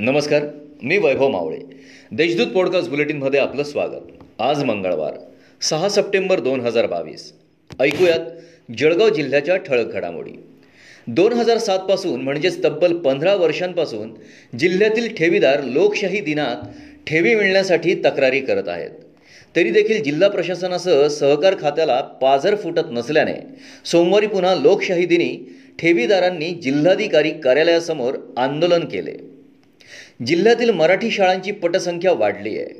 नमस्कार मी वैभव मावळे. देशदूत पॉडकास्ट बुलेटिनमध्ये आपलं स्वागत. आज मंगळवार सहा सप्टेंबर दोन हजार बावीस. ऐकूयात जळगाव जिल्ह्याच्या ठळक घडामोडी. दोन हजार सातपासून म्हणजेच तब्बल पंधरा वर्षांपासून जिल्ह्यातील ठेवीदार लोकशाही दिनात ठेवी मिळण्यासाठी तक्रारी करत आहेत. तरी देखील जिल्हा प्रशासनासह सहकार खात्याला पाझर फुटत नसल्याने सोमवारी पुन्हा लोकशाही दिनी ठेवीदारांनी जिल्हाधिकारी कार्यालयासमोर आंदोलन केले. जिल्ह्यातील मराठी शाळांची पटसंख्या वाढली आहे.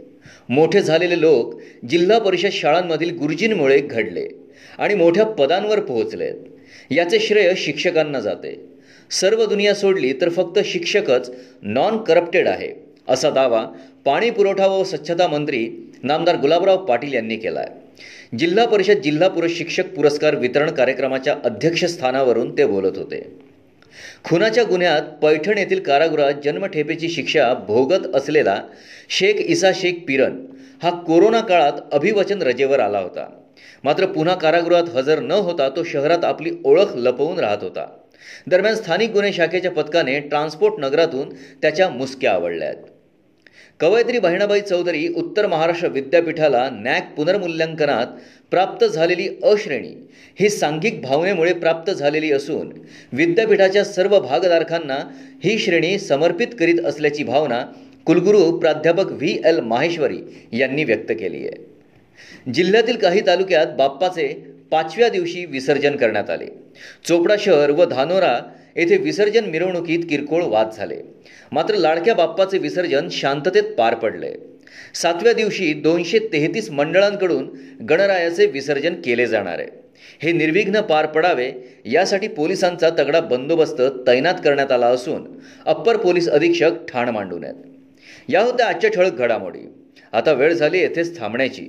मोठे झालेले लोक जिल्हा परिषद शाळांमधील गुरुजींमुळे घडले आणि मोठ्या पदांवर पोहोचलेत. याचे श्रेय शिक्षकांना जाते. सर्व दुनिया सोडली तर फक्त शिक्षकच नॉन करप्टेड आहे असा दावा पाणी पुरवठा व स्वच्छता मंत्री नामदार गुलाबराव पाटील यांनी केला आहे जिल्हा परिषद जिल्हा पुरुष शिक्षक पुरस्कार वितरण कार्यक्रमाच्या अध्यक्षस्थानावरून ते बोलत होते. खुनाच्या गुन्ह्यात पैठण येथील कारागृहात जन्मठेपेची शिक्षा भोगत असलेला शेख इसा शेख पिरन हा कोरोना काळात अभिवचन रजेवर आला होता. मात्र पुन्हा कारागृहात हजर न होता तो शहरात आपली ओळख लपवून राहत होता. दरम्यान स्थानिक गुन्हे शाखेच्या पथकाने ट्रान्सपोर्ट नगरातून त्याच्या मुसक्या आवडल्या आहेत कवयित्री बहिणाबाई चौधरी उत्तर महाराष्ट्र विद्यापीठाला नॅक पुनर्मूल्यांकनात प्राप्त झालेली अश्रेणी ही सांघिक भावनेमुळे प्राप्त झालेली असून विद्यापीठाच्या सर्व भागधारकांना ही श्रेणी समर्पित करीत असल्याची भावना कुलगुरू प्राध्यापक व्ही एल माहेश्वरी यांनी व्यक्त केली आहे. जिल्ह्यातील काही तालुक्यात बाप्पाचे पाचव्या दिवशी विसर्जन करण्यात आले. चोपडा शहर व धानोरा येथे विसर्जन मिरवणुकीत किरकोळ वाद झाले. मात्र लाडक्या बाप्पाचे विसर्जन शांततेत पार पडले. सातव्या दिवशी दोनशे तेहतीस मंडळांकडून गणरायाचे विसर्जन केले जाणार. आहे हे निर्विघ्न पार पडावे यासाठी पोलिसांचा तगडा बंदोबस्त तैनात करण्यात आला असून अप्पर पोलीस अधीक्षक ठाण मांडून आहेत. या होत्या आजच्या ठळक घडामोडी. आता वेळ झाली येथेच थांबण्याची.